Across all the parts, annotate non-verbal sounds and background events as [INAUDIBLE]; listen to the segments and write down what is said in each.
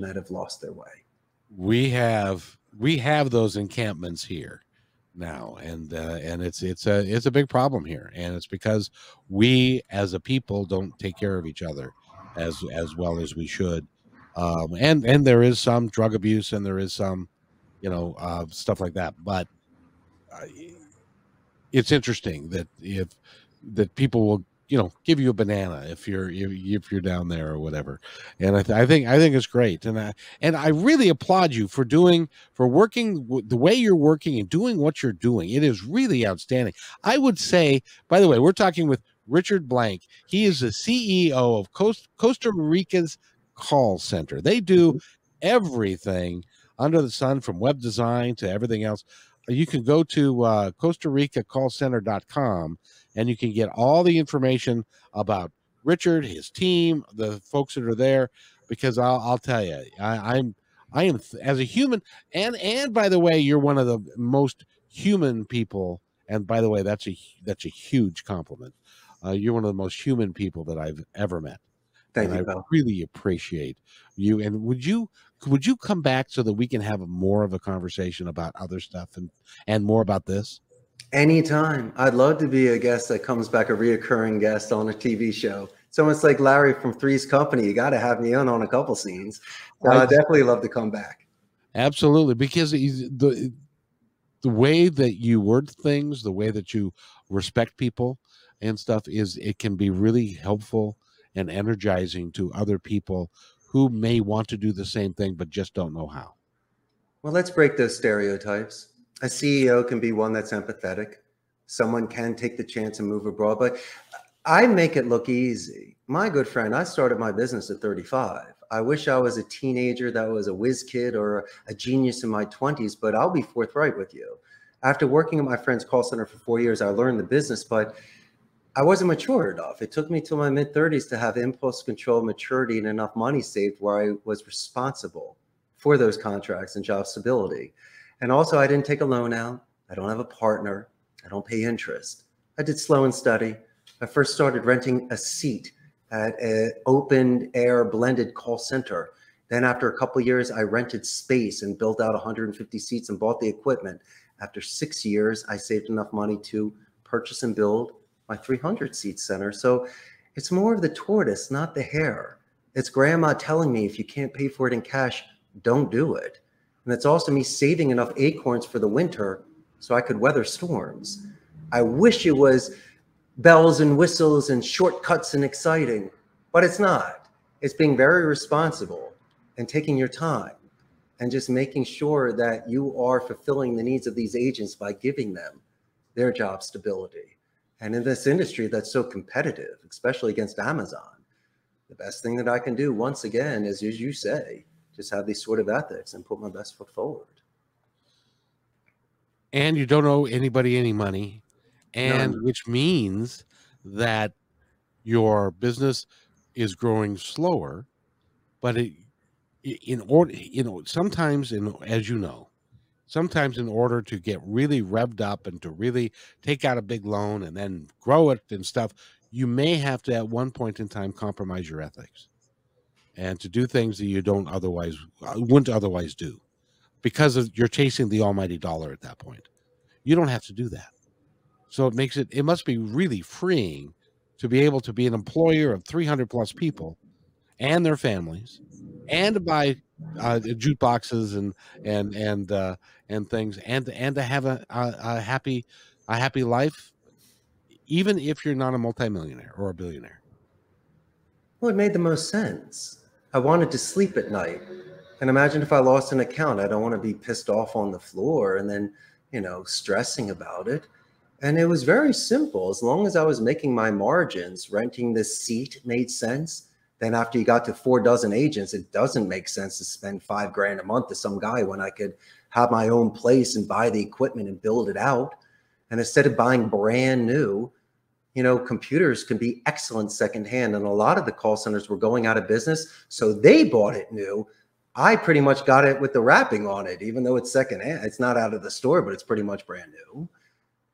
that have lost their way. We have we have those encampments here now and uh, and it's it's a it's a big problem here and it's because we as a people don't take care of each other as as well as we should um and and there is some drug abuse and there is some you know uh stuff like that but uh, it's interesting that if that people will you know give you a banana if you're if you're down there or whatever. And I, th- I think i think it's great. And i and i really applaud you for doing for working the way you're working and doing what you're doing. It is really outstanding. I would say by the way we're talking with richard blank. He is the ceo of Coast, costa rica's call center. They do mm-hmm. everything under the sun from web design to everything else. You can go to uh, costa rica callcenter.com and you can get all the information about Richard, his team, the folks that are there. Because I'll, I'll tell you, I, I'm I am as a human, and and by the way, you're one of the most human people. And by the way, that's a that's a huge compliment. Uh, you're one of the most human people that I've ever met. Thank and you. I Bill. really appreciate you. And would you would you come back so that we can have more of a conversation about other stuff and and more about this? Anytime. I'd love to be a guest that comes back, a reoccurring guest on a TV show. It's almost like Larry from Three's Company. You got to have me on on a couple scenes. So I definitely love to come back. Absolutely, because the the way that you word things, the way that you respect people and stuff is it can be really helpful and energizing to other people who may want to do the same thing but just don't know how. Well, let's break those stereotypes a CEO can be one that's empathetic. Someone can take the chance and move abroad, but I make it look easy. My good friend, I started my business at 35. I wish I was a teenager that was a whiz kid or a genius in my 20s, but I'll be forthright with you. After working at my friend's call center for four years, I learned the business, but I wasn't mature enough. It took me till my mid 30s to have impulse control, maturity, and enough money saved where I was responsible for those contracts and job stability. And also, I didn't take a loan out. I don't have a partner. I don't pay interest. I did slow and study. I first started renting a seat at an open air blended call center. Then after a couple years, I rented space and built out 150 seats and bought the equipment. After six years, I saved enough money to purchase and build my 300 seat center. So it's more of the tortoise, not the hare. It's grandma telling me if you can't pay for it in cash, don't do it. And it's also me saving enough acorns for the winter so I could weather storms. I wish it was bells and whistles and shortcuts and exciting, but it's not. It's being very responsible and taking your time and just making sure that you are fulfilling the needs of these agents by giving them their job stability. And in this industry that's so competitive, especially against Amazon, the best thing that I can do once again is, as you say, just have these sort of ethics and put my best foot forward. And you don't owe anybody any money, and None. which means that your business is growing slower, but it, in order, you know, sometimes in as you know, sometimes in order to get really revved up and to really take out a big loan and then grow it and stuff, you may have to at one point in time compromise your ethics and to do things that you don't otherwise uh, wouldn't otherwise do because of you're chasing the almighty dollar at that point. You don't have to do that. So it makes it it must be really freeing to be able to be an employer of 300 plus people and their families and to buy uh, jukeboxes and and and uh, and things and and to have a, a, a happy a happy life even if you're not a multimillionaire or a billionaire. Well it made the most sense I wanted to sleep at night. And imagine if I lost an account, I don't want to be pissed off on the floor and then, you know, stressing about it. And it was very simple. As long as I was making my margins, renting this seat made sense. Then after you got to four dozen agents, it doesn't make sense to spend five grand a month to some guy when I could have my own place and buy the equipment and build it out. And instead of buying brand new, you know, computers can be excellent secondhand. And a lot of the call centers were going out of business. So they bought it new. I pretty much got it with the wrapping on it, even though it's secondhand. It's not out of the store, but it's pretty much brand new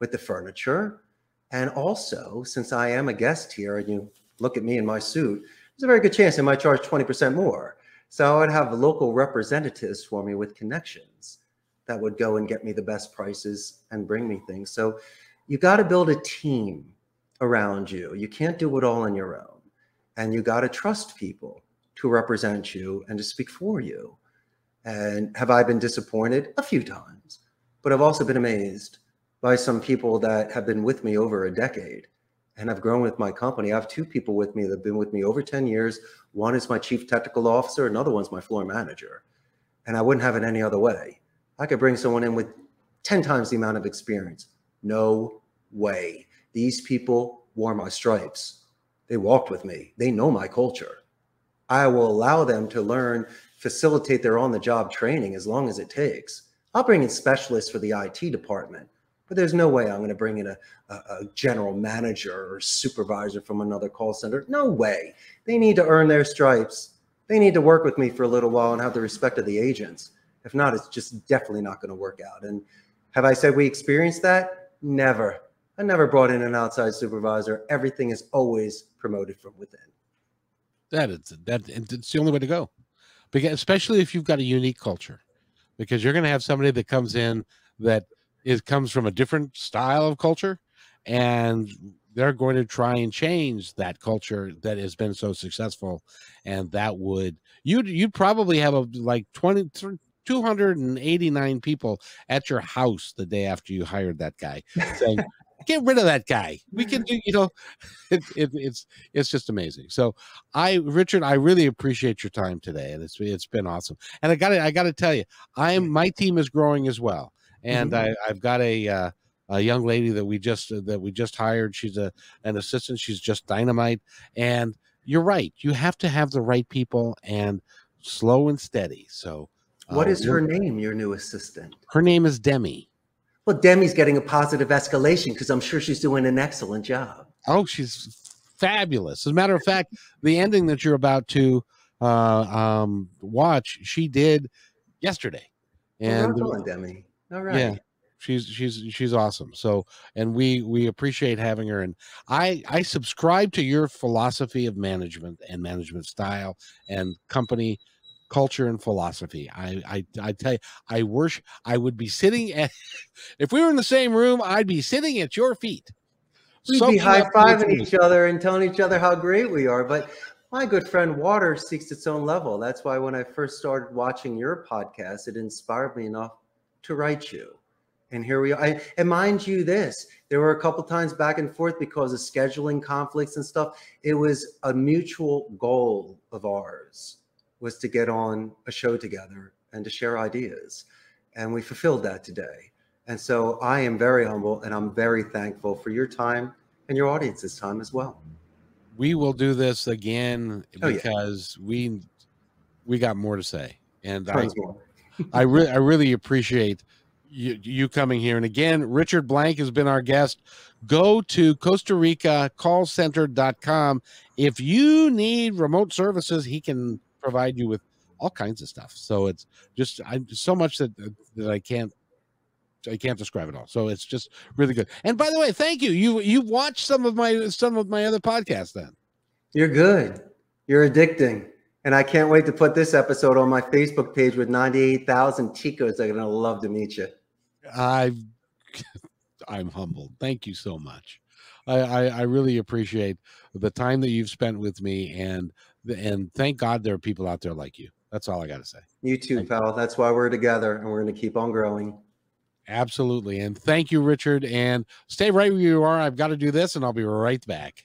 with the furniture. And also, since I am a guest here and you look at me in my suit, there's a very good chance they might charge 20% more. So I would have local representatives for me with connections that would go and get me the best prices and bring me things. So you got to build a team around you. You can't do it all on your own. And you got to trust people to represent you and to speak for you. And have I been disappointed? A few times. But I've also been amazed by some people that have been with me over a decade and I've grown with my company. I have two people with me that have been with me over 10 years. One is my chief technical officer, another one's my floor manager. And I wouldn't have it any other way. I could bring someone in with 10 times the amount of experience. No way. These people wore my stripes. They walked with me. They know my culture. I will allow them to learn, facilitate their on the job training as long as it takes. I'll bring in specialists for the IT department, but there's no way I'm going to bring in a, a, a, general manager or supervisor from another call center. No way. They need to earn their stripes. They need to work with me for a little while and have the respect of the agents. If not, it's just definitely not going to work out. And have I said we experienced that? Never. I never brought in an outside supervisor. Everything is always promoted from within. That is that it's the only way to go. Because especially if you've got a unique culture. Because you're going to have somebody that comes in that is comes from a different style of culture and they're going to try and change that culture that has been so successful and that would you'd you'd probably have a like 20 289 people at your house the day after you hired that guy saying get rid of that guy. We can do you know [LAUGHS] it, it, it's it's just amazing. So i richard i really appreciate your time today and it's it's been awesome. And i gotta i gotta tell you i'm my team is growing as well. And mm-hmm. I, i've got a uh, a young lady that we just uh, that we just hired. She's a an assistant. She's just dynamite. And you're right. You have to have the right people and slow and steady. So what uh, is her name your new assistant? Her name is demi well, Demi's getting a positive escalation because I'm sure she's doing an excellent job. Oh, she's fabulous. As a matter of fact, the ending that you're about to uh, um, watch, she did yesterday. And well, on, Demi. All right. Yeah. She's she's she's awesome. So and we we appreciate having her. And I I subscribe to your philosophy of management and management style and company culture and philosophy. I, I, I tell you, I worship, I would be sitting at, [LAUGHS] if we were in the same room, I'd be sitting at your feet. We'd be high fiving each other and telling each other how great we are. But my good friend, water seeks its own level. That's why when I first started watching your podcast, it inspired me enough to write you. And here we are. I, and mind you, this there were a couple times back and forth because of scheduling conflicts and stuff. It was a mutual goal of ours was to get on a show together and to share ideas. And we fulfilled that today. And so I am very humble and I'm very thankful for your time and your audience's time as well. We will do this again oh, because yeah. we we got more to say. And I, I really I really appreciate you, you coming here. And again, Richard Blank has been our guest. Go to Costa Rica callcenter.com. If you need remote services, he can provide you with all kinds of stuff. So it's just I so much that that I can't I can't describe it all. So it's just really good. And by the way, thank you. You you watched some of my some of my other podcasts then. You're good. You're addicting. And I can't wait to put this episode on my Facebook page with 98,000 chicos that are going to love to meet you. I [LAUGHS] I'm humbled. Thank you so much. I, I, I really appreciate the time that you've spent with me and and thank God there are people out there like you. That's all I got to say. You too, thank pal. You. That's why we're together and we're going to keep on growing. Absolutely. And thank you, Richard. And stay right where you are. I've got to do this and I'll be right back.